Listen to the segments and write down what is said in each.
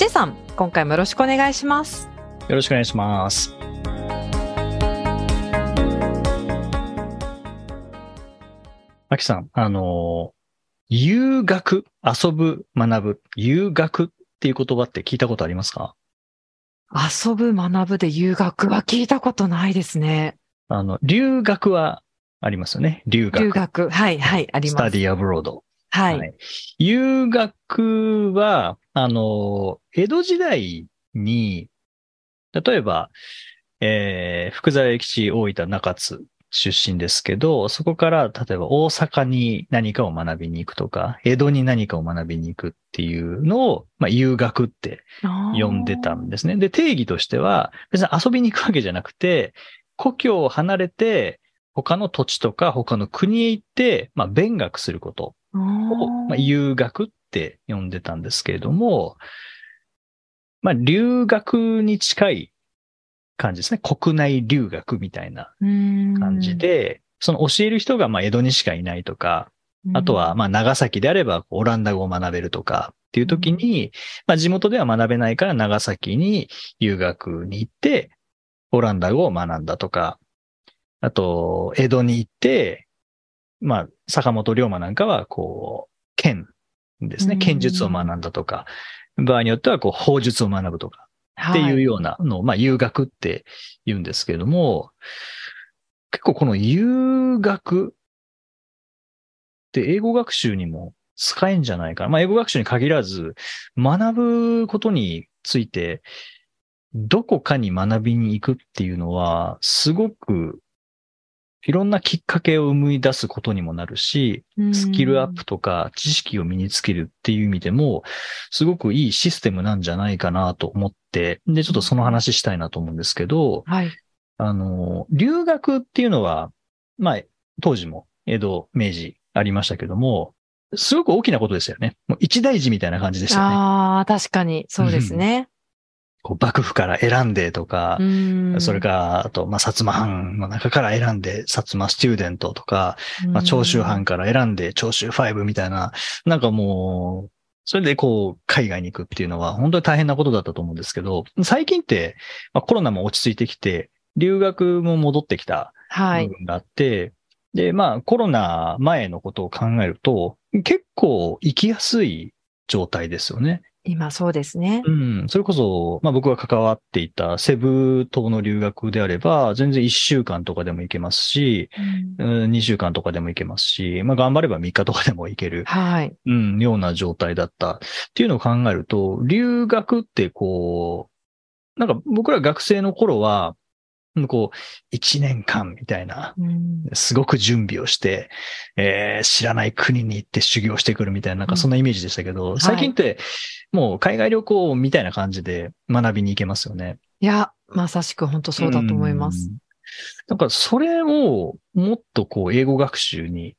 ジェさん、今回もよろしくお願いします。よろしくお願いしますあきさんあの遊学遊ぶ学ぶ遊学っていう言葉って聞いたことありますか？遊ぶ、学ぶで留学は聞いたことないですね。あの留学はありますよね留学留学。はい、はい、あります。スタディアブロードはい。はい遊学は、あの、江戸時代に、例えば、えー福沢諭吉大分中津出身ですけど、そこから例えば大阪に何かを学びに行くとか、江戸に何かを学びに行くっていうのを、まあ、遊学って呼んでたんですね。で、定義としては、別に遊びに行くわけじゃなくて、故郷を離れて、他の土地とか他の国へ行って、まあ、勉学することを、まあ、遊学って呼んでたんですけれども、まあ、留学に近い感じですね。国内留学みたいな感じ、で、その教える人がまあ江戸にしかいないとか、うん。あとはまあ長崎であればオランダ語を学べるとかっていう時に、まあ地元では学べないから長崎に留学に行って、オランダ語を学んだとか、あと、江戸に行って、まあ、坂本龍馬なんかは、こう、剣ですね。うん剣術を学んだとか、場合によっては、こう、法術を学ぶとか、っていうようなのを、まあ、遊学って言うんですけれども、結構この遊学って英語学習にも使えんじゃないかな。まあ、英語学習に限らず、学ぶことについて、どこかに学びに行くっていうのは、すごくいろんなきっかけを生み出すことにもなるし、はいスキルアップとか知識を身につけるっていう意味でも、すごくいいシステムなんじゃないかなと思って、で、ちょっとその話したいなと思うんですけど、はい。あの、留学っていうのは、まあ、当時も江戸、明治ありましたけども、すごく大きなことですよね。もう一大事みたいな感じですよね。ああ、確かに、そうですね。こう幕府から選んでとか、うんそれから、あと、まあ、薩摩藩の中から選んで、薩摩スチューデントとか、まあ、長州藩から選んで、長州5みたいな、なんかもう、それでこう、海外に行くっていうのは、本当に大変なことだったと思うんですけど、最近って、まあ、コロナも落ち着いてきて、留学も戻ってきたはい。部分があって、で、まあ、コロナ前のことを考えると、結構行きやすい状態ですよね。今そうですね。うん。それこそ、まあ僕が関わっていたセブ島の留学であれば、全然1週間とかでも行けますし、うん2週間とかでも行けますし、まあ頑張れば3日とかでも行ける、はい。うん、ような状態だったっていうのを考えると、留学ってこう、なんか僕ら学生の頃は、うんこう、1年間みたいな、うんすごく準備をして、えー知らない国に行って修行してくるみたいな、なんかそんなイメージでしたけど、い最近ってもう海外旅行みたいな感じで学びに行けますよね。いや、まさしく本当そうだと思います。うん。なんかそれをもっとこう英語学習に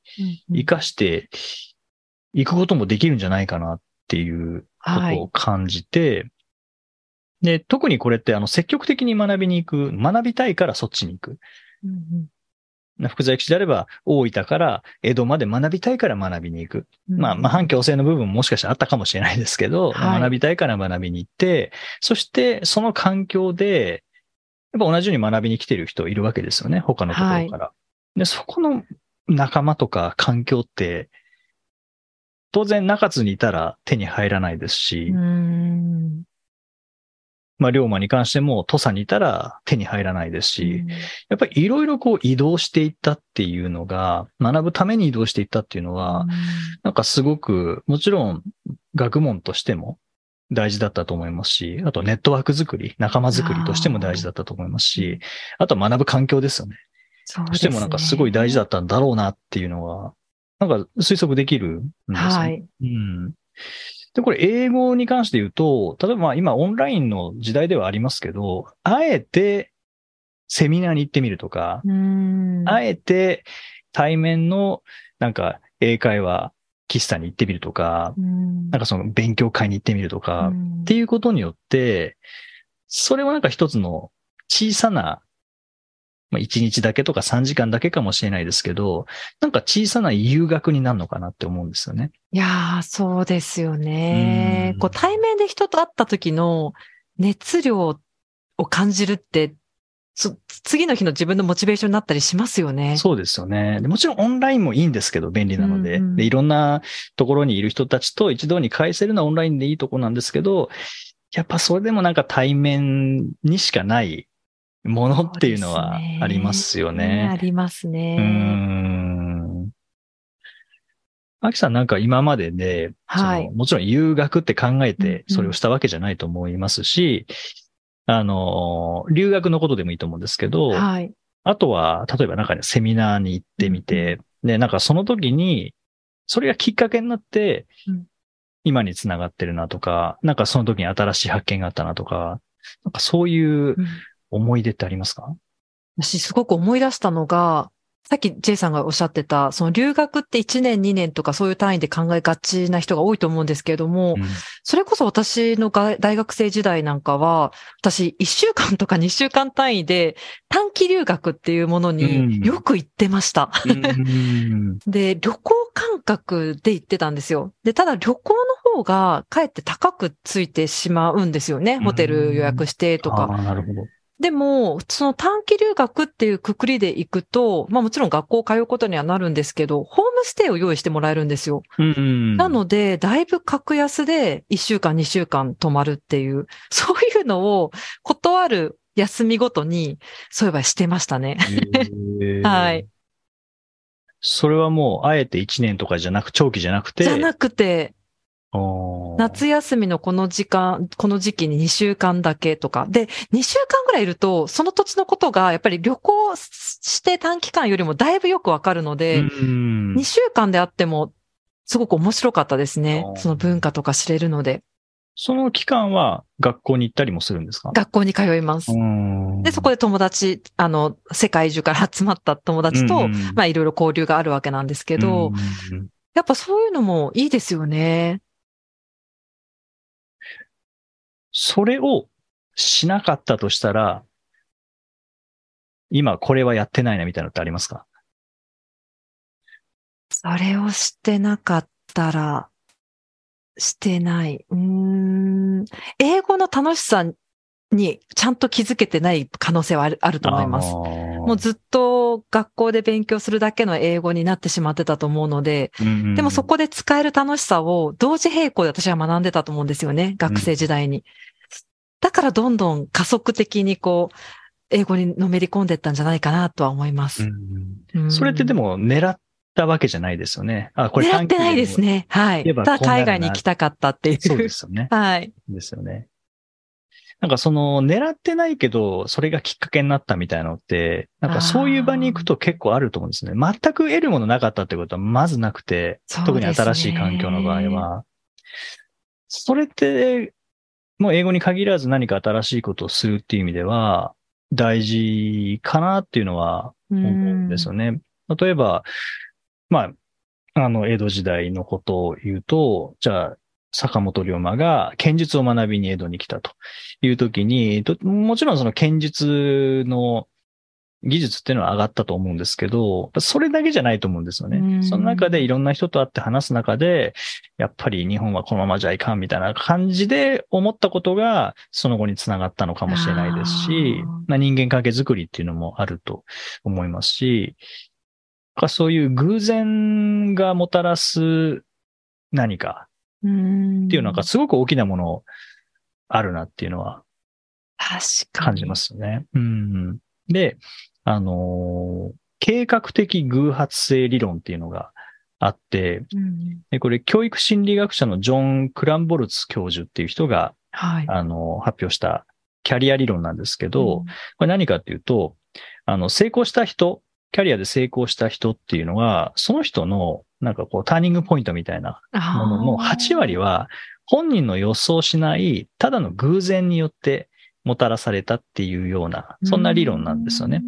活かしていくこともできるんじゃないかなっていうことを感じて、で、特にこれってあの積極的に学びに行く、学びたいからそっちに行く。うんうん福沢諭吉であれば、大分から江戸まで学びたいから学びに行く。うんまあ、まあ、反強制の部分ももしかしたらあったかもしれないですけど、はい学びたいから学びに行って、そしてその環境で、やっぱ同じように学びに来てる人いるわけですよね、他のところから。で、そこの仲間とか環境って、当然中津にいたら手に入らないですし、うんまあ、龍馬に関しても土佐にいたら手に入らないですし、やっぱりいろいろこう移動していったっていうのが、学ぶために移動していったっていうのは、なんかすごく、もちろん学問としても大事だったと思いますし、あとネットワーク作り、仲間作りとしても大事だったと思いますし、あとは学ぶ環境ですよね。そうとしてもなんかすごい大事だ。だったんだろうなっていうのは、なんか推測できるんですね。はい。うん。で、これ英語に関して言うと、例えばまあ今オンラインの時代ではありますけど、あえてセミナーに行ってみるとか、うん。あえて対面のなんか英会話喫茶に行ってみるとか、うん。なんかその勉強会に行ってみるとか、っうん。ていうことによって、それはなんか一つの小さな、まあ、1日だけとか3時間だけかもしれないですけど、なんか小さな遊学になるのかなって思うんですよね。いやー、そうですよねうん。こう対面で人と会った時の熱量を感じるって、そ次の日の自分のモチベーションになったりしますよね。そうですよね。でもちろんオンラインもいいんですけど、便利なので。うんうんで、いろんなところにいる人たちと一度に返せるのはオンラインでいいとこなんですけど、やっぱそれでもなんか対面にしかないものっていうのはありますよあね。りますうーね。ん。アキさんなんか今までで、はいもちろん留学って考えうんうんてそれをしたわけじゃないと思いますし、あの、留学のことでもいいと思うんですけど、はい。あとは、例えばなんかね、セミナーに行ってみて、で、なんかその時に、それがきっかけになってうん、今につながってるなとか、なんかその時に新しい発見があったなとか、なんかそういううん思い出ってありますか？私すごく思い出したのが、さっき J さんがおっしゃってた、その留学って1年2年とかそういう単位で考えがちな人が多いと思うんですけれども、うんそれこそ私のが大学生時代なんかは、私1週間とか2週間単位で短期留学っていうものうんによく行ってました。うんで、旅行感覚で行ってたんですよ。で、ただ旅行の方がかえって高くついてしまうんですよね。ホテル予約してとか。ああ、なるほど。でも、その短期留学っていうくくりで行くと、まあもちろん学校通うことにはなるんですけど、ホームステイを用意してもらえるんですよ。うんなので、だいぶ格安で1週間2週間泊まるっていう、そういうのを断る休みごとに、そういえばしてましたね。はい。それはもう、あえて1年とかじゃなく、長期じゃなくて、じゃなくて、夏休みのこの時間、この時期に2週間だけとか。で、2週間ぐらいいると、その土地のことが、やっぱり旅行して短期間よりもだいぶよくわかるので、うん2週間であっても、すごく面白かったですね。その文化とか知れるので、その期間は学校に行ったりもするんですか？学校に通います。うんで、そこで友達、あの、世界中から集まった友達と、うんまあいろいろ交流があるわけなんですけど、うんやっぱそういうのもいいですよね。それをしなかったとしたら、今これはやってないなみたいなのってありますか？それをしてなかったら、してない。うーん。英語の楽しさにちゃんと気づけてない可能性はあるあると思います。ももうずっと学校で勉強するだけの英語になってしまってたと思うので、でもそこで使える楽しさを同時並行で私は学んでたと思うんですよね。学生時代に。だからどんどん加速的にこう、英語にのめり込んでったんじゃないかなとは思います。うんそれってでも狙ったわけじゃないですよね。あ、これ狙ってないですね。ね。はい。ただ海外に行きたかったっていう。そうですよね。はい。ですよね。なんかその狙ってないけど、それがきっかけになったみたいなのって、なんかそういう場に行くと結構あると思うんですね。全く得るものなかったってことはまずなくて、ね特に新しい環境の場合は。それって、もう英語に限らず何か新しいことをするっていう意味では、大事かなっていうのは思うんですよね。例えば、まあ、あの、江戸時代のことを言うと、じゃあ、坂本龍馬が剣術を学びに江戸に来たという時に、ともちろんその剣術の技術っていうのは上がったと思うんですけど、それだけじゃないと思うんですよね。うんその中でいろんな人と会って話す中で、やっぱり日本はこのままじゃいかんみたいな感じで思ったことがその後につながったのかもしれないですしまあ、人間関係づくりっていうのもあると思いますし、そういう偶然がもたらす何かうんっていうなんかすごく大きなものあるなっていうのは。感じま。すよね。うん。で、あのー計画的偶発性理論っていうのがあって、うんでこれ教育心理学者のジョン・クランボルツ教授っていう人が、はい。あのー発表したキャリア理論なんですけど、うんこれ何かっていうと、あの、成功した人、キャリアで成功した人っていうのは、その人の、なんかこう、ターニングポイントみたいなものの8割は、本人の予想しない、ただの偶然によってもたらされたっていうような、そんな理論なんですよね。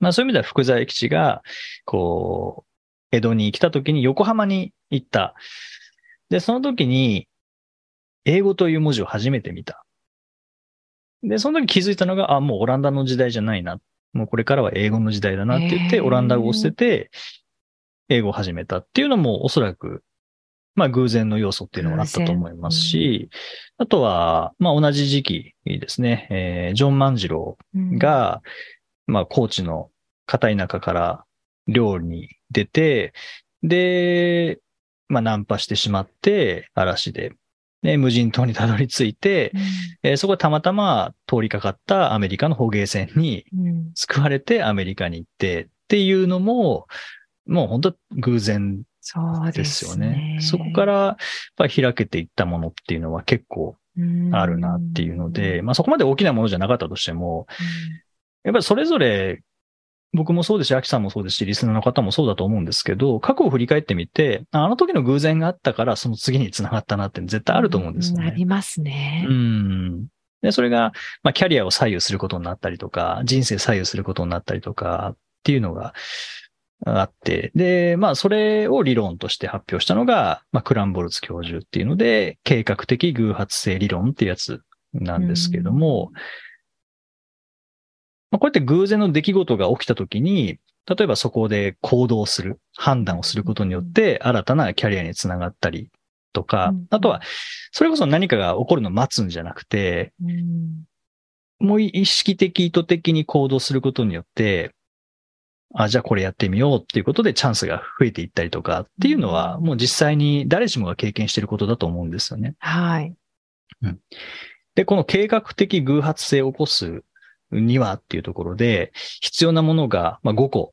まあそういう意味では福沢諭吉が、こう、江戸に来た時に横浜に行った。で、その時に、英語という文字を初めて見た。で、その時気づいたのが、あ、もうオランダの時代じゃないな。もうこれからは英語の時代だなって言って、オランダ語を捨てて、英語を始めたっていうのもおそらく、まあ偶然の要素っていうのがあったと思いますし、あとは、まあ同じ時期にですね、えージョン万次郎うん、が、まあ、高知の片田舎から漁に出て、で、まあ、ナンパしてしまって、嵐で、で、無人島にたどり着いて、えーそこでたまたま通りかかったアメリカの捕鯨船にうんうん救われてアメリカに行ってっていうのも、もう本当偶然でですすよね。ね。そこから、やっぱり開けていったものっていうのは結構あるなっていうので、まあそこまで大きなものじゃなかったとしても、やっぱりそれぞれ、僕もそうですし、アキさんもそうですし、リスナーの方もそうだと思うんですけど、過去を振り返ってみて、ああの時の偶然があったから、その次に繋がったなって絶対あると思うんですよね。ありますね。うん。で、それが、まあ、キャリアを左右することになったりとか、人生左右することになったりとか、っていうのがあって、で、まあ、それを理論として発表したのが、まあ、クランボルツ教授っていうので、計画的偶発性理論っていうやつなんですけども、まあ、こうやって偶然の出来事が起きたときに、例えばそこで行動する、判断をすることによって、新たなキャリアにつながったりとかうん、あとは、それこそ何かが起こるのを待つんじゃなくて、うん。もう意識的、意図的に行動することによって、あ、じゃあこれやってみようっていうことでチャンスが増えていったりとかっていうのは、もう実際に誰しもが経験していることだと思うんですよね。はい。で、この計画的偶発性を起こすにはっていうところで、必要なものが、まあ、5個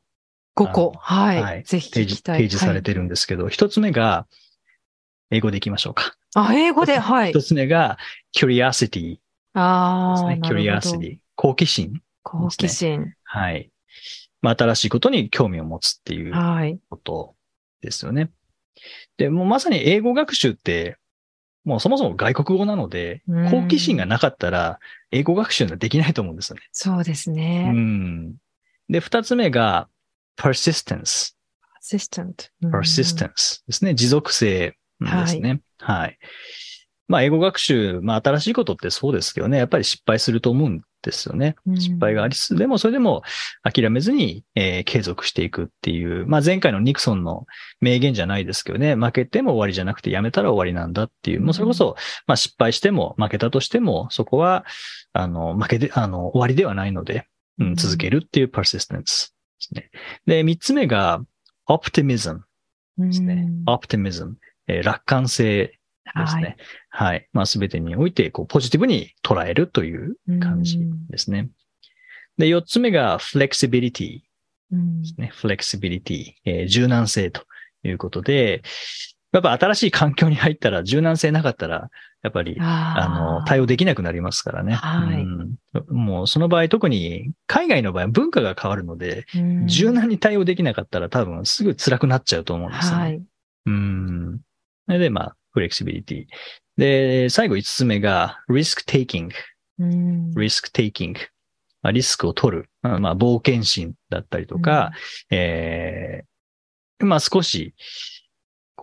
5個。はい。はいぜひ提示。提示されてるんですけど、一、つ目が、英語でいきましょうか。はい。あ、英語で、はい一。つ目が、curiosity ですああ、curiosity。好奇心。好奇心。はい。まあ、新しいことに興味を持つっていうはい。ことですよね。で、もうまさに英語学習って、もうそもそも外国語なのでうん、好奇心がなかったら、英語学習ができないと思うんですよね。そうですうね。ん。で、二つ目が、persistence。persistent。persistence ですね。持続性ですね。はい。まあ、英語学習、まあ、新しいことってそうですけどね、やっぱり失敗すると思うんですよね。うん。失敗がありつつ、でもそれでも諦めずに、えー継続していくっていう、まあ、前回のニクソンの名言じゃないですけどね、負けても終わりじゃなくてやめたら終わりなんだっていう、もうそれこそ、まあ、失敗しても負けたとしても、そこは、あの、負けで、あの、終わりではないので、ううん。ん、続けるっていう persistence ですね。で、三つ目が optimism ですね。optimism、えー楽観性ですね。はい。まあ、すべてにおいて、こう、ポジティブに捉えるという感じですね。で、四つ目が flexibility うんですね。flexibility、えー柔軟性ということで、やっぱ新しい環境に入ったら柔軟性なかったら、やっぱり、ああの、対応できなくなりますからね。はいうんもうその場合、特に海外の場合は文化が変わるので、応柔軟に対応できなかったら多分すぐ辛くなっちゃうと思うんですよね。はい。うん。それで、まあ、フレキシビリティ。で、最後5つ目が、risk taking。うん。risk taking。まあ、リスクを取る。まあ、まあ冒険心だったりとか、えーまあ少し、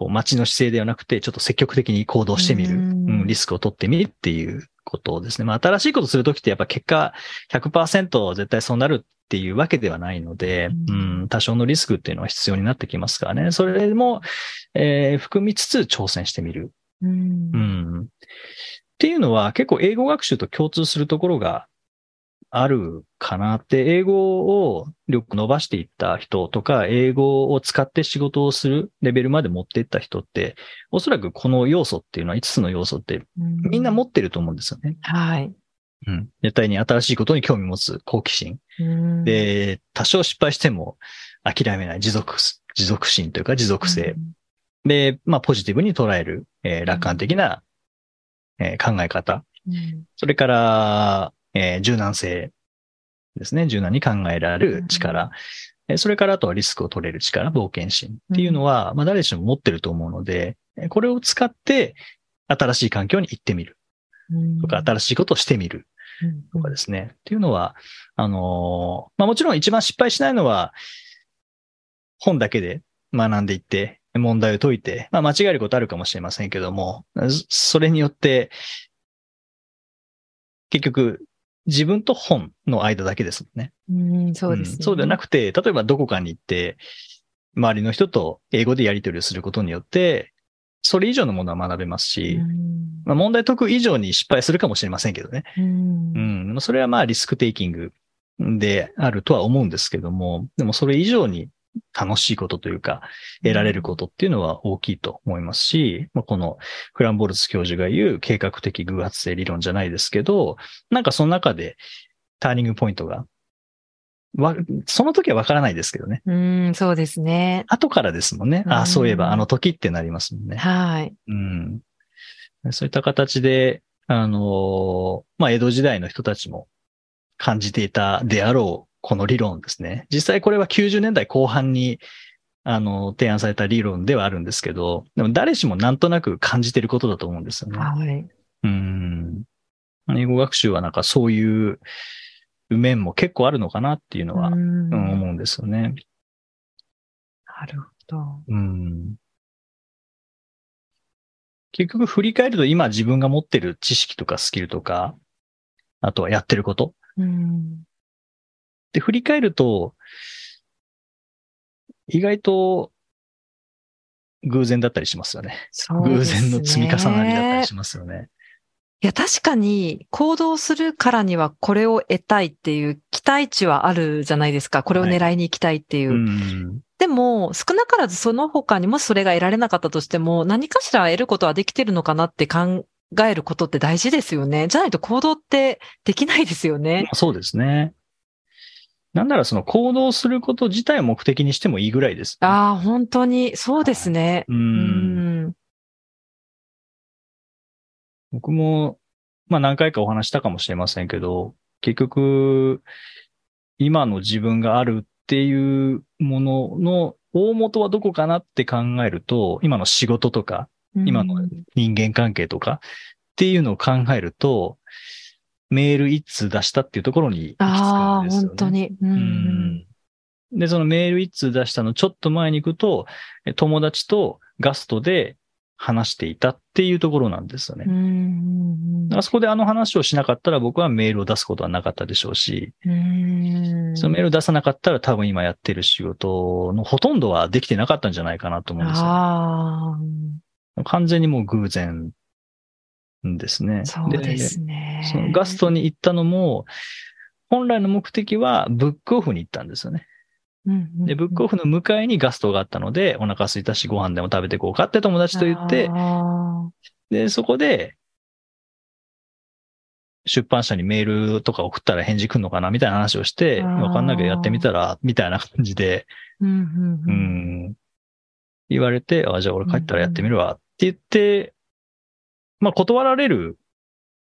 こう、待ちの姿勢ではなくて、ちょっと積極的に行動してみる。ううんん、リスクを取ってみるっていうことですね。まあ新しいことするときってやっぱ結果100%絶対そうなるっていうわけではないので、ううんん、多少のリスクっていうのは必要になってきますからね。それも、えー含みつつ挑戦してみる。うんうん。っていうのは結構英語学習と共通するところがあるかなって、英語を力伸ばしていった人とか、英語を使って仕事をするレベルまで持っていった人って、おそらくこの要素っていうのは5つの要素ってみんな持ってると思うんですよね。はい。うん。絶対に新しいことに興味持つ好奇心。うん、で、多少失敗しても諦めない持続、持続心というか持続性。で、まあポジティブに捉える、えー楽観的な、えー考え方。うん。それから、えー柔軟性ですね。柔軟に考えられる力。えーそれからあとはリスクを取れる力、冒険心っていうのは、まあ誰しも持ってると思うので、えーこれを使って新しい環境に行ってみる。とか、新しいことをしてみる。とかでですね。っていうのは、あのーまあもちろん一番失敗しないのは、本だけで学んでいって、問題を解いて、まあ間違えることあるかもしれませんけども、そそれによって、結局、自分と本の間だけですもんね。うん、そうですね。んそうではなくて、例えばどこかに行って、周りの人と英語でやり取りをすることによって、それ以上のものは学べますし、うんまあ、問題解く以上に失敗するかもしれませんけどね。うんうん。それはまあリスクテイキングであるとは思うんですけども、でもそれ以上に楽しいことというか、得られることっていうのは大きいと思いますし、まあ、このフランボルツ教授が言う計画的偶発性理論じゃないですけど、なんかその中でターニングポイントが、わ、その時はわからないですけどね。うん、そうですね。後からですもんね。ああ、うんそういえばあの時ってなりますもんね。はい。うん。そういった形で、あのーまあ、江戸時代の人たちも感じていたであろう、この理論ですね。実際これは90年代後半に、あの、提案された理論ではあるんですけど、でも誰しもなんとなく感じてることだと思うんですよね。はい。うん。英語学習はなんかそういう面も結構あるのかなっていうのは、ううんん思うんですよね。なるほど。うん。結局振り返ると今自分が持ってる知識とかスキルとか、あとはやってること。うん。で、振り返ると、意外と偶然だったりしますよね。ね然の積み重なりだったりしますよね。いや、確かに行動するからにはこれを得たいっていう期待値はあるじゃないですか。これを狙いに行きたいっていう。うん。でも、少なからずその他にもしそれが得られなかったとしても、何かしら得ることはできてるのかなって考えることって大事ですよね。じゃないと行動ってできないですよね。そうですね。なんならその行動すること自体を目的にしてもいいぐらいです。ああ、本当に、そうですね。う。うんん。僕も、まあ何回かお話したかもしれませんけど、結局、今の自分があるっていうものの大元はどこかなって考えると、今の仕事とか今の人間関係とかっていうのを考えると、メール一通出したっていうところに行き着くああ、んですよね。本当に。う。うんん。で、そのメール一通出したのちょっと前に行くと、え友達とガストで話していたっていうところなんですよねう。ん。あそこであの話をしなかったら僕はメールを出すことはなかったでしょうし、うん。そのメールを出さなかったら多分今やってる仕事のほとんどはできてなかったんじゃないかなと思うんですよ。あ完全にもう偶然ですね。あ、そうですね。そのガストに行ったのも、本来の目的はブックオフに行ったんですよね。うんうんで、ブックオフの向かいにガストがあったので、お腹空いたしご飯でも食べてこうかって友達と言って、あで、そこで、出版社にメールとか送ったら返事来るのかなみたいな話をして、わかんないけどやってみたら、みたいな感じで、ーうんうんううんん、言われて、あ、じゃあ俺帰ったらやってみるわって言って、まあ断られる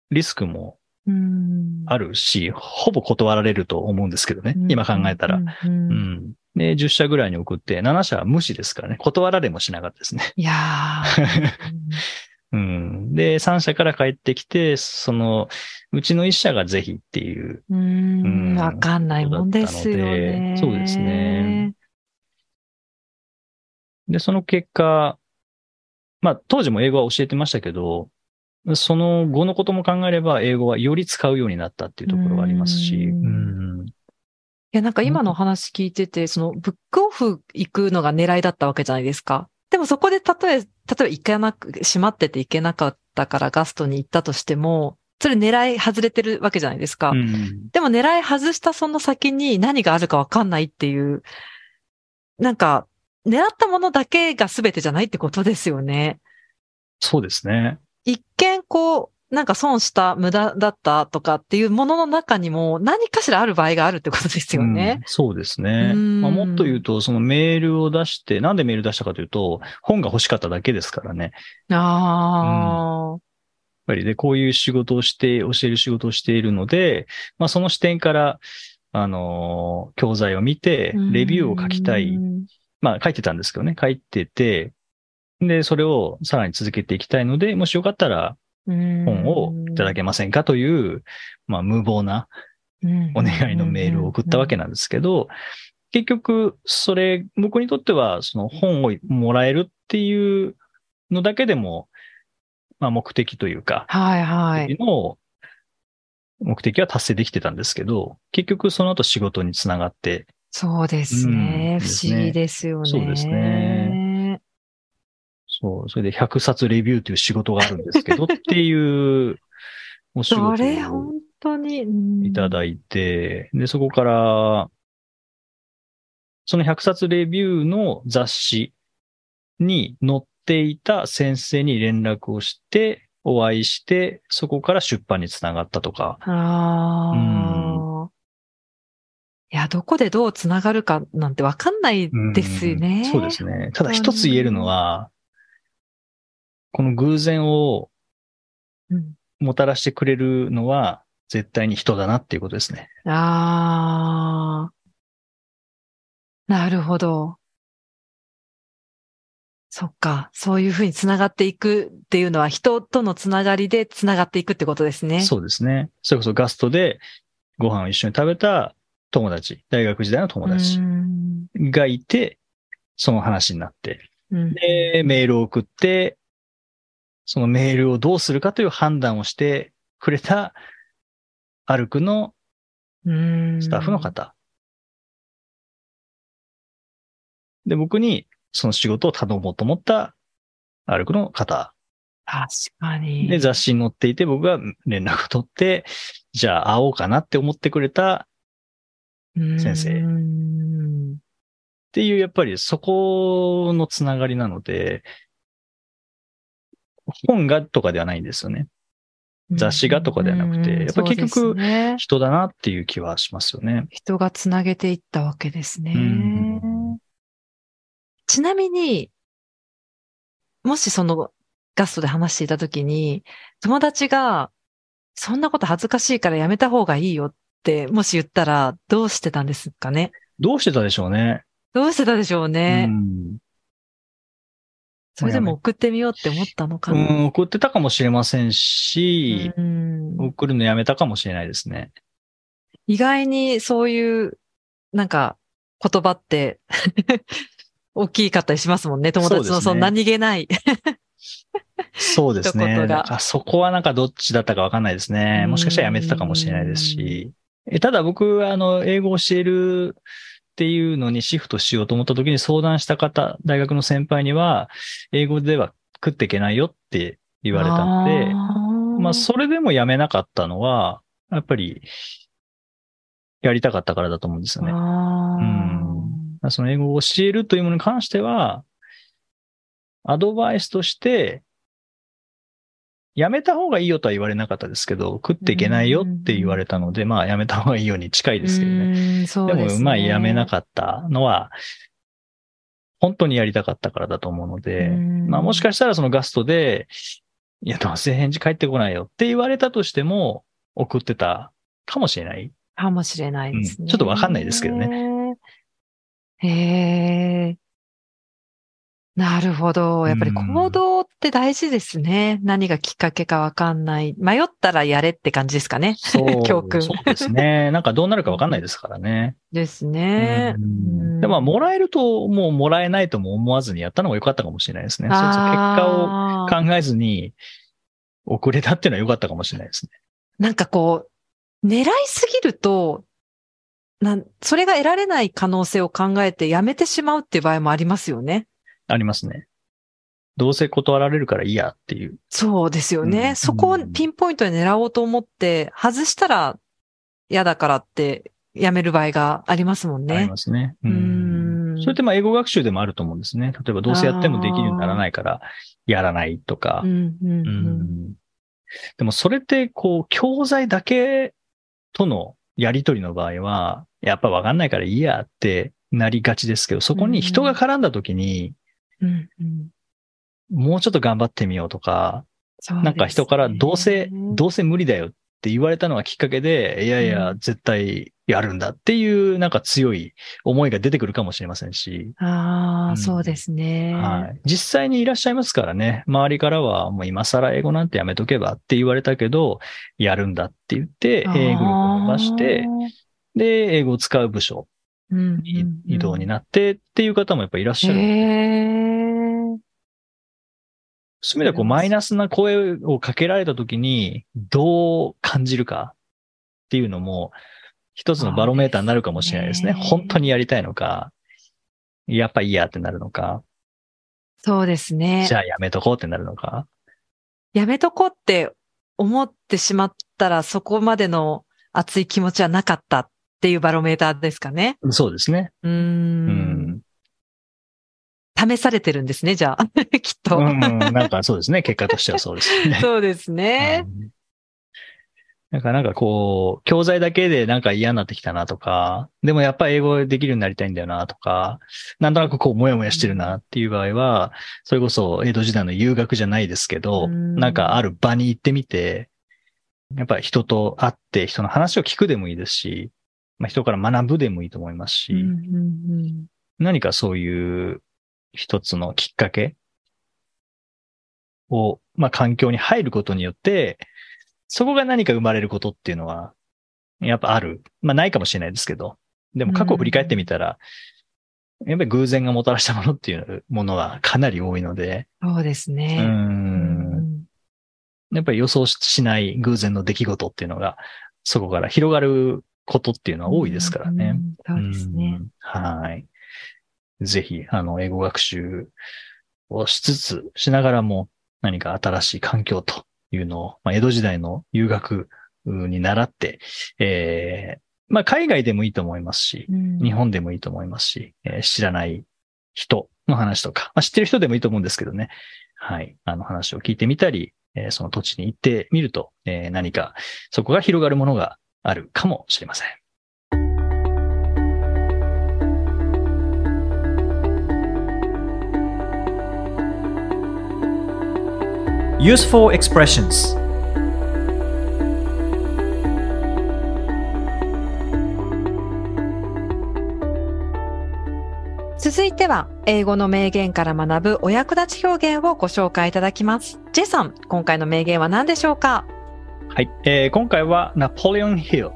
リスクもうんあるし、ほぼ断られると思うんですけどね、今考えたら。。うん。で、10社ぐらいに送って、7社は無視ですからね。断られもしなかったですね。いやー うん。で、3社から帰ってきて、その、うちの1社がぜひっていう。ううんん、わかんないもんですよね。そうですね。で、その結果、まあ、当時も英語は教えてましたけど、その後のことも考えれば、英語はより使うようになったっていうところがありますし、うんうん。いや、なんか今のお話聞いてて、そのブックオフ行くのが狙いだったわけじゃないですか。でもそこで例え、例えば行けなく、閉まってて行けなかったからガストに行ったとしても、それ狙い外れてるわけじゃないですか。うんでも狙い外したその先に何があるかわかんないっていう、なんか、狙ったものだけが全てじゃないってことですよね。そうですね。一見こう、なんか損した、無駄だったとかっていうものの中にも何かしらある場合があるってことですよねうん。そうですね。うんまあ、もっと言うと、そのメールを出して、なんでメール出したかというと、本が欲しかっただけですからね。ああ、やっぱりで、こういう仕事をして、教える仕事をしているので、まあ、その視点から、あのー教材を見て、レビューを書きたい。うんまあ、書いてたんですけどね、書いてて、で、それをさらに続けていきたいので、もしよかったら本本をいただけませんか？という、まあ、無謀なお願いのメールを送ったわけなんですけど、結局、それ、僕にとっては、その本をもらえるっていうのだけでも、まあ、目的というか、はいはい。の目的は達成できてたんですけど、結局その後仕事につながって、そうですね。うん不思議ですよね。そうですね。そう、それで100冊レビューという仕事があるんですけどっていうお仕そ事れ、をいただいて、で、そこから、その100冊レビューの雑誌に載っていた先生に連絡をして、お会いして、そこから出版につながったとか、ああ。いや、どこでどうつながるかなんてわかんないですよね。うんそうですね。ただ一つ言えるのは、この偶然をうんもたらしてくれるのは、絶対に人だなっていうことですね。ああ。なるほど。そっか。そういうふうにつながっていくっていうのは人とのつながりでつながっていくってことですね。そうですね。それこそガストでご飯を一緒に食べた友達、大学時代の友達うんがいて、その話になって、うんで、メールを送って、そのメールをどうするかという判断をしてくれた、アルクのうんスタッフの方。で、僕にその仕事を頼もうと思ったアルクの方。確かに。で、雑誌に載っていて僕が連絡を取って、じゃあ会おうかなって思ってくれた先生うんっていう、やっぱりそこのつながりなので、本がとかではないんですよね。雑誌がとかではなくてうんやっぱ結局人だなっていう気はしますよね。人がつなげていったわけですね。うんちなみに、もしそのガストで話していたときに、友達が、そんなこと恥ずかしいからやめた方がいいよって、もし言ったら、どうしてたんですかね？どうしてたでしょうね。どうしてたでしょうね？うんそれでも送ってみようって思ったのかな？うん、送ってたかもしれませんし、うん送るのやめたかもしれないですね。意外にそういう、なんか、言葉って、大きかったりしますもんね。友達のその何気ない。そうですね。そこはなんかどっちだったかわかんないですね。もしかしたらやめてたかもしれないですし。えただ僕はあの、英語を教えるっていうのにシフトしようと思った時に相談した方、大学の先輩には、英語では食っていけないよって言われたので、まあそれでもやめなかったのは、やっぱり、やりたかったからだと思うんですよね。うん。その英語を教えるというものに関しては、アドバイスとして、やめた方がいいよとは言われなかったですけど、食っていけないよって言われたので、まあやめた方がいいように近いですけどね。でねも、まあやめなかったのは、本当にやりたかったからだと思うので、うんまあもしかしたらそのガストで、いや、どうせ返事返ってこないよって言われたとしても、送ってたかもしれない。かもしれないですね。うんちょっとわかんないですけどね。へえ。なるほど。やっぱり行動って大事ですね。何がきっかけかわかんない。迷ったらやれって感じですかね。そう。教訓そうですね。なんかどうなるかわかんないですからね。ですね。うんうんでもまあ、もらえると、もうもらえないとも思わずにやったのが良かったかもしれないですね。そうそう結果を考えずに遅れたっていうのは良かったかもしれないですね。なんかこう、狙いすぎると、なん、それが得られない可能性を考えてやめてしまうっていう場合もありますよね。ありますね。どうせ断られるからいいやっていう。そうですよね。うんそこをピンポイントで狙おうと思って、外したら嫌だからってやめる場合がありますもんありね。ますね。ううんん。それってまあ英語学習でもあると思うんですね。例えばどうせやってもできるようにならないから、やらないとかう。んうんううんんでもそれって、こう、教材だけとのやりとりの場合は、やっぱわかんないからいいやってなりがちですけど、そこに人が絡んだ時に、うんうん。もうちょっと頑張ってみようとか、ね。なんか人からどうせ、どうせ無理だよって言われたのがきっかけで、いやいやう、絶対やるんだっていうなんか強い思いが出てくるかもしれませんし、ああ、うん。そうですね。はい。実際にいらっしゃいますからね、周りからはもう今更英語なんてやめとけばって言われたけど、やるんだって言って、英語力を伸ばして、で、英語を使う部署に移動にななってっていう方もやっぱいらっしゃる。そういう意味ではこうマイナスな声をかけられた時にどう感じるかっていうのも一つのバロメーターになるかもしれないですね。すね本当にやりたいのか、やっぱいいやってなるのか、そうですねじ。ゃあやめとこうってなるのか。やめとこうって思ってしまったら、そこまでの熱い気持ちはなかったっていうバロメーターですかね。そうですね。うー。うんん。試されてるんですね、じゃあ。きっと。うん、なんかそうですね。結果としてはそうですね。そうですね。うんなんか、なんかこう、教材だけでなんか嫌になってきたなとか、でもやっぱり英語できるようになりたいんだよなとか、なんとなくこう、もやもやしてるなっていう場合は、それこそ江戸時代の遊学じゃないですけど、うんなんかある場に行ってみて、やっぱり人と会って人の話を聞くでもいいですし、まあ、人から学ぶでもいいと思いますし、うんうんうん何かそういう一つのきっかけを、まあ、環境に入ることによって、そこが何か生まれることっていうのは、やっぱある。まあ、ないかもしれないですけど、でも過去を振り返ってみたら、やっぱり偶然がもたらしたものっていうものはかなり多いので、そうですうね。ん、やっぱり予想しない偶然の出来事っていうのが、そこから広がることっていうのは多いですからね。うん。そうですねう。んはい。ぜひ、あの、英語学習をしつつ、しながらも何か新しい環境というのを、まあ、江戸時代の遊学に習って、えーまあ、海外でもいいと思いますし、うん日本でもいいと思いますし、えー知らない人の話とか、まあ、知ってる人でもいいと思うんですけどね。はい。あの話を聞いてみたり、えーその土地に行ってみると、えー何かそこが広がるものがあるかもしれません。Useful expressions 続いては、英語の名言から学ぶお役立ち表現をご紹介いただきます。J さん、今回の名言は何でしょうか？はい。えー今回はナポレオンヒル。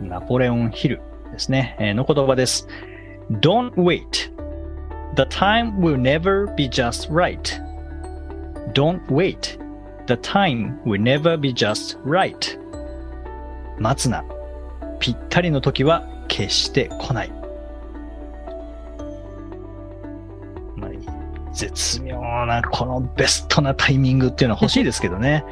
ナポレオンヒルですね。えーの言葉です。Don't wait. The time will never be just right. Don't wait. The time will never be just right. 待つな。ぴったりの時は決して来ない。絶妙なこのベストなタイミングっていうのは欲しいですけどね。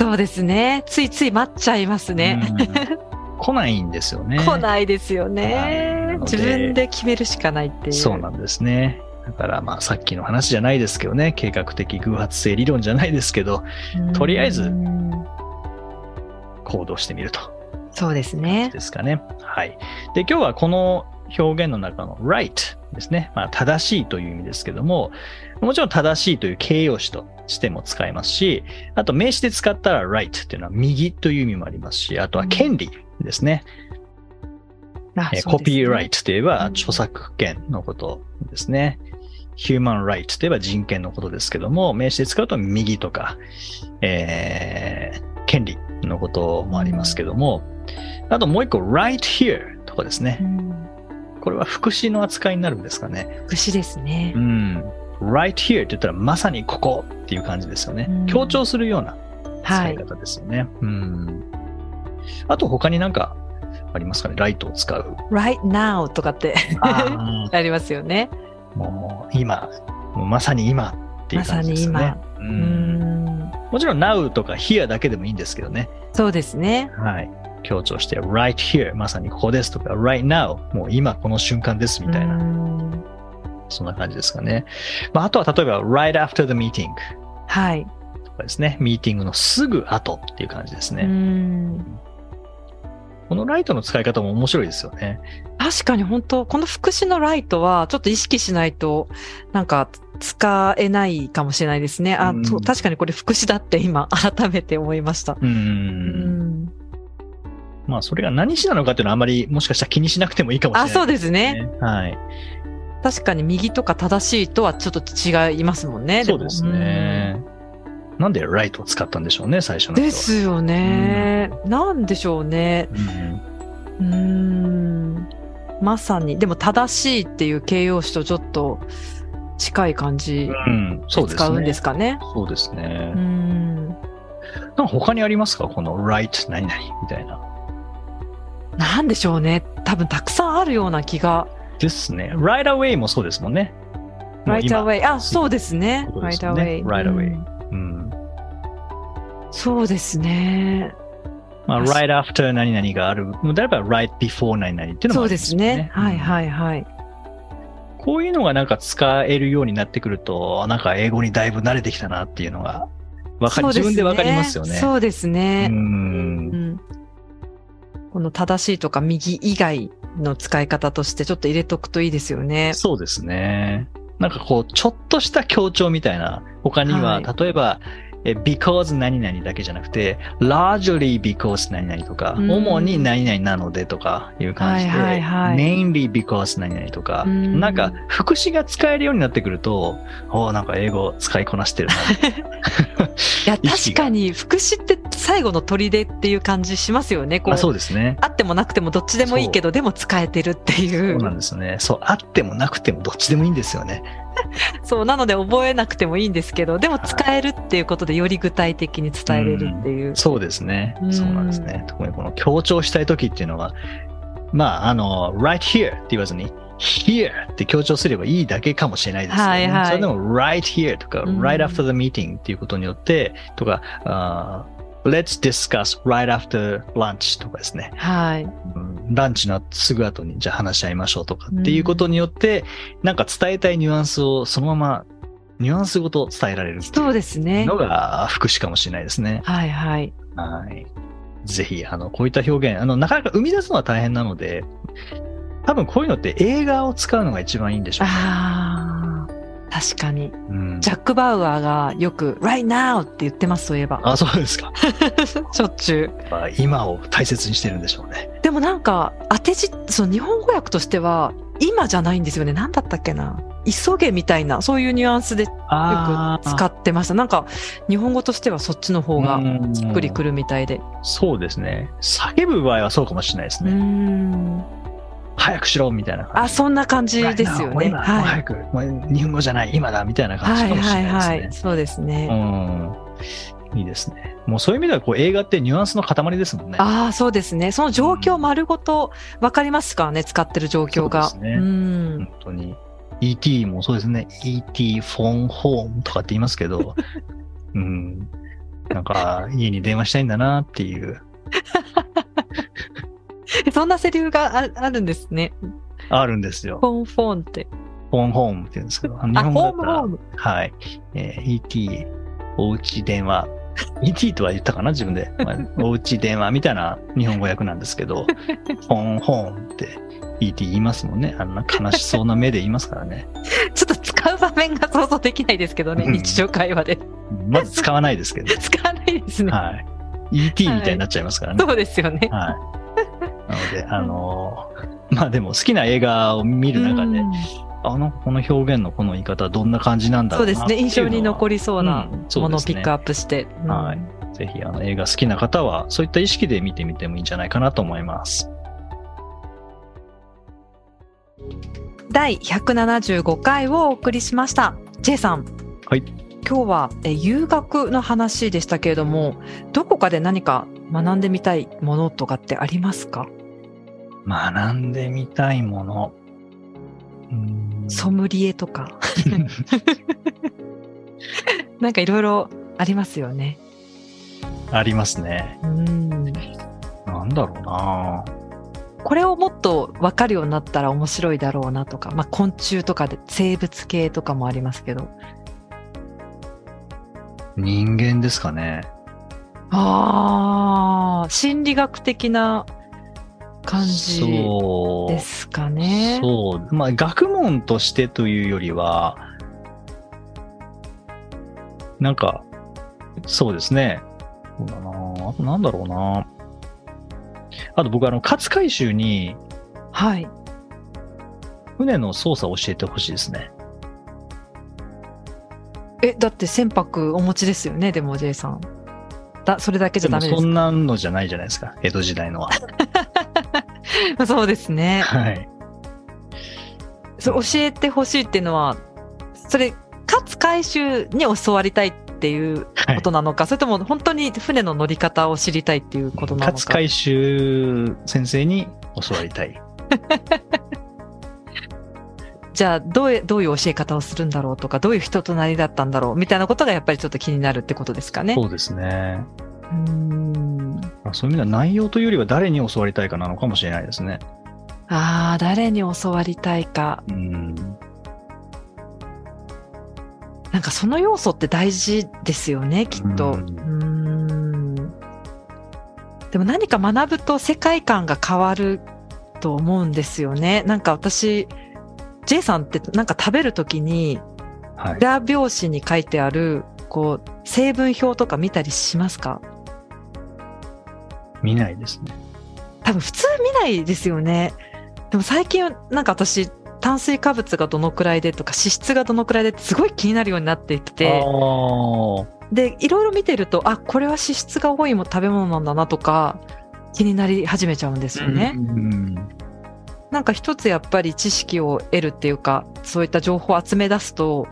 そうですね。ついつい待っちゃいますね。うん 来ないんですよね。来ないですよはいね自分で決めるしかないっていう。そうなんですね。だからまあさっきの話じゃないですけどね、計画的偶発性理論じゃないですけど、うんとりあえず行動してみると。そうですね。ですかね。はい。で、今日はこの表現の中の right ですね。まあ正しいという意味ですけども、もちろん正しいという形容詞としても使えますし、あと名詞で使ったら right っていうのは右という意味もありますし、あとは権利ですね。うですねコピーライトといえばうん著作権のことですね。ヒューマンライトといえば人権のことですけども、名詞で使うと右とか、えー権利のこともありますけども、あともう一個 right here とかですねう。んこれは副詞の扱いになるんですかね。福祉ですねう。ん。right here って言ったらまさにここっていう感じですよねうん。強調するような使はいい。方ですよね。うん。あと他になんかありますかねライトを使う。right now とかってあ りますよね。もう今、もうまさに今っていう感じですよね。ううんん。もちろん now とか here だけでもいいんですけどね。そうですね。はい。強調して right here まさにここですとか right now もう今この瞬間ですみたいな、うんそんな感じですかね。まあ、あとは例えば right after the meeting はい。とかですね。ミーティングのすぐ後っていう感じですうね。んこのライトの使い方も面白いですよね。確かに本当、この副詞のライトはちょっと意識しないと、なんか使えないかもしれないですね。あ、うんそう確かにこれ副詞だって今改めて思いました。う。うんん。まあ、それが何詞なのかっていうのはあまりもしかしたら気にしなくてもいいかもしれなあ、いそうですね。はい。確かに右とか正しいとはちょっと違いますもんね。もそうですね。なんで right を使ったんでしょうね、最初のですよね。なんでしょうね。うんうーん。まさに。でも正しいっていう形容詞とちょっと近い感じで。使うんですかね。そうですねう。ん。なんか他にありますか？この right 何々みたいな。なんでしょうね。多分たくさんあるような気が。ですね。right away もそうですもんね。もう right 今 away。あ、そうですね。そうで right すよね away。right うん away うん。そうですね。まあ、right after 何々がある。もうであれば right before 何々っていうのもそうですね。はいい。はいはい。こういうのがなんか使えるようになってくると、なんか英語にだいぶ慣れてきたなっていうのが、わかり、自分でわかりますよね。そうですう。ね。うんん。この正しいとか右以外の使い方としてちょっと入れとくといいですよね。そうですね。なんかこう、ちょっとした強調みたいな、他には、はい例えば、え because 何々だけじゃなくて、largely because 何々とか、うん主に何々なのでとかいう感じで、はいはいはい mainly because 何々とか、うんなんか副詞が使えるようになってくると、おーなんか英語使いこなしてるな。いや、確かに副詞って最後の砦っていう感じしますよね。こうあそうですね。あってもなくてもどっちでもいいけど、でも使えてるっていそうう。なんですね。そう、あってもなくてもどっちでもいいんですよね。そう、なので覚えなくてもいいんですけど、でも使えるっていうことでより具体的に伝えれるっていう。そうですねう。んそうなんですね。特にこの強調したい時っていうのは、まあ、あの、right here って言わずに、here って強調すればいいだけかもしれないですけど、ねはいはいそれでも right here とか、うん right after the meeting っていうことによって、とか、let's discuss right after lunch とかですね。はい。うんランチのすぐ後にじゃあ話し合いましょうとかっていうことによって、なんか伝えたいニュアンスをそのまま、ニュアンスごと伝えられるそういうですね。のが副詞かもしれないですね。はいはい。はい。ぜひ、あの、こういった表現、あの、なかなか生み出すのは大変なので、多分こういうのって映画を使うのが一番いいんでしょうね。確かに。うん、ジャック・バウアーがよく right now って言ってます、そういえば。あ、そうですか。しょっちゅう。まあ今を大切にしてるんでしょうね。でもなんか、当て字、その日本語訳としては、今じゃないんですよね。なんだったっけな。急げみたいな、そういうニュアンスでよく使ってました。なんか、日本語としてはそっちの方がしっくりくる。るみたいで。そうですね。叫ぶ場合はそうかもしれないですね。ん。早くしろみたいな感あ、じ。そんな感じですよね。今、はい。早く、もう日本語じゃない、今だみたいな感じはいかもしはいれないですね。はい。そうですね。うん。いいですね。もうそういう意味ではこう映画ってニュアンスの塊ですもんね。ああ、そうですね。その状況丸ごと分かりますからね、使ってる状況が。そうですねん。本当に。ET もそうですね。ET フォンホームとかって言いますけど、うん。なんか、家に電話したいんだなっていう、そんなセリフがああるんですね。あるんですよ。フォンフォンって。フォンホームって言うんですけど、日本語だったら。はい。えー ET、おうち電話。ET とは言ったかな自分で。まあ、おうち電話みたいな日本語訳なんですけど、フォンホームって ET 言いますもんね。あんな悲しそうな目で言いますからね。ちょっと使う場面が想像できないですけどね、うん日常会話で。まず使わないですけど。使わないですね。はい。ET みたいになっちゃいますからね。そうですよね。はい。なので、あのーまあでも好きな映画を見る中でう、んあの、この表現のこの言い方はどんな感じなんだろうなそうですね。印象に残り、りそうなものをピックアップして。うんはいぜひあの映画好きな方は、そういった意識で見てみてもいいんじゃないかなと思います。第175回をお送りしました。J さん。はい。今日はえ遊学の話でしたけれども、どこかで何か学んでみたいものとかってありますか？学んでみたいもの。ソムリエとか。なんかいろいろありますよね。ありますね。うん。なんだろうなこれをもっと分かるようになったら面白いだろうなとか、まあ昆虫とかで生物系とかもありますけど。人間ですかね。ああ、心理学的な感じそう。ですかね。そう。まあ、学問としてというよりは、なんか、そうですね。そうだなあとなんだろうなあと僕、あの、勝海舟にはい。船の操作を教えてほしいですね。え、だって船舶お持ちですよね、でも J さん。だ、それだけじゃダメですそんなのじゃないじゃないですか。江戸時代のは。か。そうですね。はい。それ教えてほしいっていうのは、それ、勝海舟に教わりたいっていうはいことなのか、それとも本当に船の乗り方を知りたいっていうことなのか。勝海舟先生に教わりたい。じゃあどういう、どういう教え方をするんだろうとか、どういう人となりだったんだろうみたいなことがやっぱりちょっと気になるってことですかね。そうですね。うーん。そういう意味では内容というよりは誰に教わりたいかなのかもしれないですね。ああ、誰に教わりたいか。うん。なんかその要素って大事ですよね、きっと。ううん。でも何か学ぶと世界観が変わると思うんですよね。なんか私、J さんってなんか食べるときに、はい。裏表紙に書いてある、こう、成分表とか見たりしますか？見ないですね。多分普通見ないですよね。でも最近なんか私、炭水化物がどのくらいでとか脂質がどのくらいですごい気になるようになっていて、あで、いろいろ見てると、あ、これは脂質が多いも食べ物なんだなとか、気になり始めちゃうんですあ。よね。うん。なんか一つやっぱり知識を得るっていうか、そういった情報を集め出すと、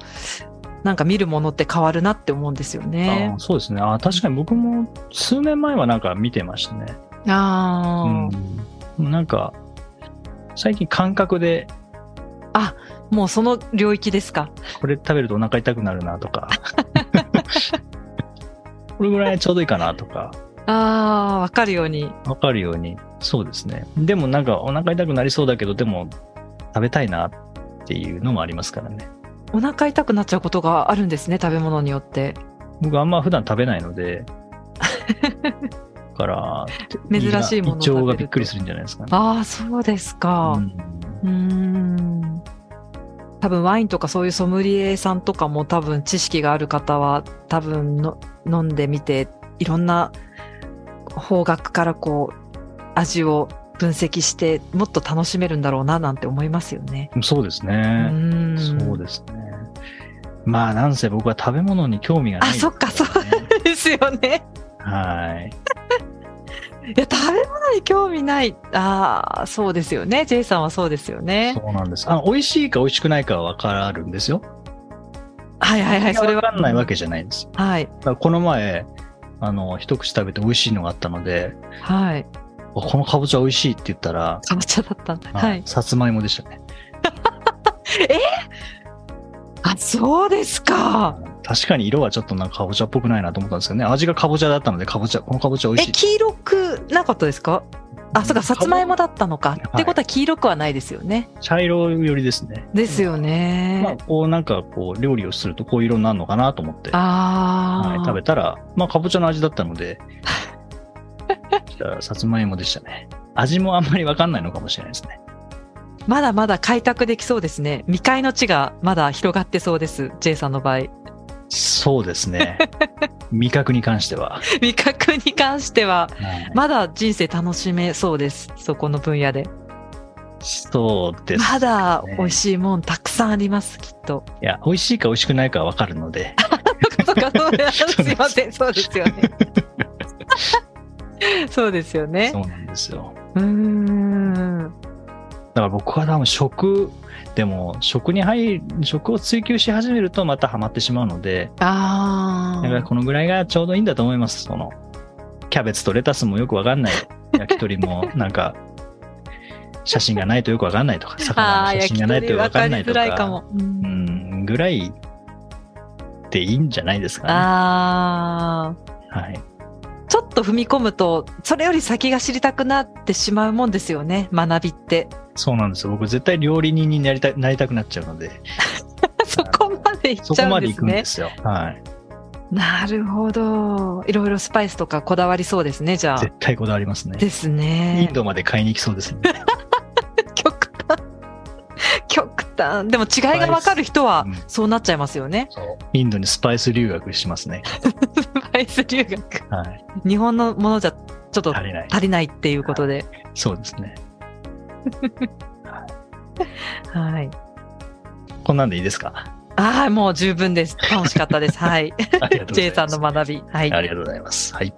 なんか見るものって変わるなって思うんですよねあ。そうですね。あ確かに僕も数年前はなんか見てましたね。ああ、うん。なんか、最近感覚でもうその領域ですか。これ食べるとお腹痛くなるなとか、これぐらいちょうどいいかなとか、ああ、わかるように。わかるように、そうですね。でもなんかお腹痛くなりそうだけど、でも食べたいなっていうのもありますからね。お腹痛くなっちゃうことがあるんですね、食べ物によって。僕あんま普段食べないので、だ から、珍しいもの胃腸がびっくりするんじゃないですかね。ああ、そうですか。うん。多分ワインとかそういうソムリエさんとかも多分知識がある方は多分の飲んでみていろんな方角からこう味を分析してもっと楽しめるんだろうななんて思いますよね。そうですうね。ーん。そうですね。まあ、なんせ僕は食べ物に興味がない、あ、そっか、そうですよね。はい。いや、食べ物に興味ない。ああ、そうですよね。J さんはそうですよね。そうなんです。あの美味しいか美味しくないかは分かるんですよ。はいはいはい。それは。分かんないわけじゃないんですよ。はい。この前、あの、一口食べて美味しいのがあったので、はい。あこのかぼちゃ美味しいって言ったら、かぼちゃだったんだ。はい。さつまいもでしたね。あ、そうですか。確かに色はちょっとなんかかぼちゃっぽくないなと思ったんですよね。味がかぼちゃだったので、かぼちゃ、このかぼちゃ美味え、しい。黄色くなかったですか？あ、そうか、さつまいもだったのか。いってことは黄色くはないですよね。茶色寄りですね。ですよまあね。、こうなんかこう料理をするとこういう色になるのかなと思って、ああ、はい、食べたら、まあかぼちゃの味だったので、じゃあさつまいもでしたね。味もあんまりわかんないのかもしれないですね。まだまだ開拓できそうですね。未開の地がまだ広がってそうです。J さんの場合。そうですね。味覚に関しては。味覚に関しては、はいまだ人生楽しめそうです。そこの分野で。そうです、まだね美味しいもんたくさんあります、きっと。いや、美味しいか美味しくないかはわかるので。すいません、そうですよね。そうですよねそ。うなんですよ。うーん。だから僕は多分食、でも食に入る、食を追求し始めるとまたハマってしまうので、あだからあ。このぐらいがちょうどいいんだと思います。その、キャベツとレタスもよくわかんない。焼き鳥もなんか、写真がないとよくわかんないとか、あ魚あ、の写真がないとわかんないとか、かも。ううんん、ぐらいでいいんじゃないですかね。ああ。はい。と踏み込むと、それより先が知りたくなってしまうもんですよね、学びって。そうなんですよ。僕絶対料理人になりた なりたくなっちゃうので、そこまでいっそちゃうんですね。ですよ。はい。なるほど。いろいろスパイスとかこだわりそうですね、じゃあ。絶対こだわりますね。ですイねン。ドまで買いに行きそうですね。でも違いがわかる人はうんそうなっちゃいますよね。インドにスパイス留学しますね。スパイス留学。はい。日本のものじゃちょっと足りない。足りないっていうことで。そうですね。はい。こんなんでいいですか？ああ、もう十分です。楽しかったです。はい。ありがとうござ J います。さんの学び。はい。ありがとうございます。はい。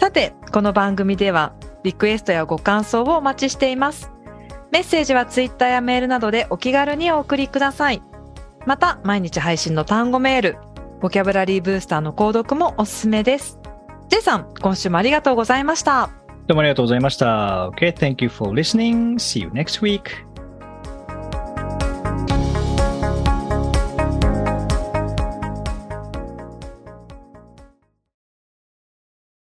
さて、この番組ではリクエストやご感想をお待ちしています。メッセージはツイッターやメールなどでお気軽にお送りください。また、毎日配信の単語メール、ボキャブラリーブースターの購読もおすすめです。J さん、今週もありがとうございました。どうもありがとうございました。Okay, thank you for listening. See you next week.